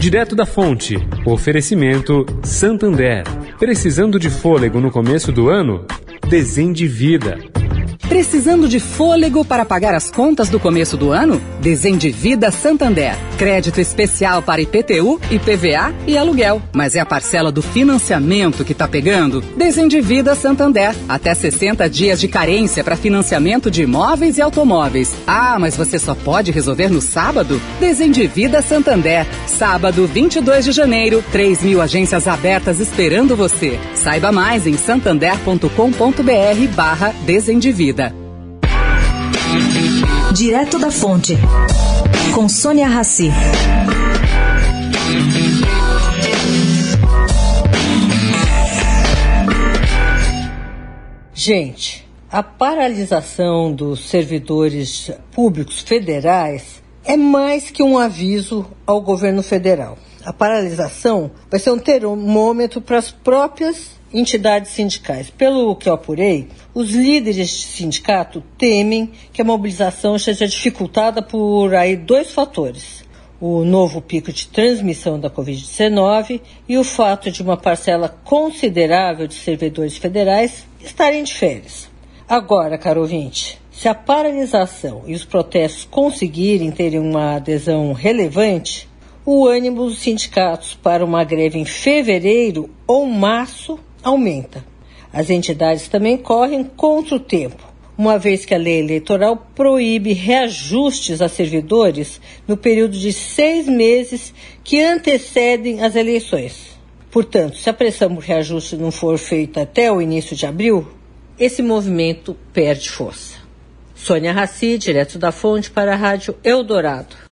Direto da fonte. Oferecimento Santander. Precisando de fôlego no começo do ano? Desendivida. Precisando de fôlego para pagar as contas do começo do ano? Desendivida Santander. Crédito especial para IPTU, IPVA e aluguel. Mas é a parcela do financiamento que está pegando? Desendivida Santander. Até 60 dias de carência para financiamento de imóveis e automóveis. Ah, mas você só pode resolver no sábado? Desendivida Santander. Sábado, 22 de janeiro. 3 mil agências abertas esperando você. Saiba mais em santander.com.br barra. Direto da Fonte, com Sônia Rassi. Gente, a paralisação dos servidores públicos federais é mais que um aviso ao governo federal. A paralisação vai ser um termômetro para as próprias entidades sindicais. Pelo que eu apurei, os líderes de sindicato temem que a mobilização seja dificultada por aí dois fatores. O novo pico de transmissão da Covid-19 e o fato de uma parcela considerável de servidores federais estarem de férias. Agora, caro ouvinte, se a paralisação e os protestos conseguirem ter uma adesão relevante, o ânimo dos sindicatos para uma greve em fevereiro ou março aumenta. As entidades também correm contra o tempo, uma vez que a lei eleitoral proíbe reajustes a servidores no período de seis meses que antecedem as eleições. Portanto, se a pressão por reajuste não for feita até o início de abril, esse movimento perde força. Sônia Raci, direto da fonte para a Rádio Eldorado.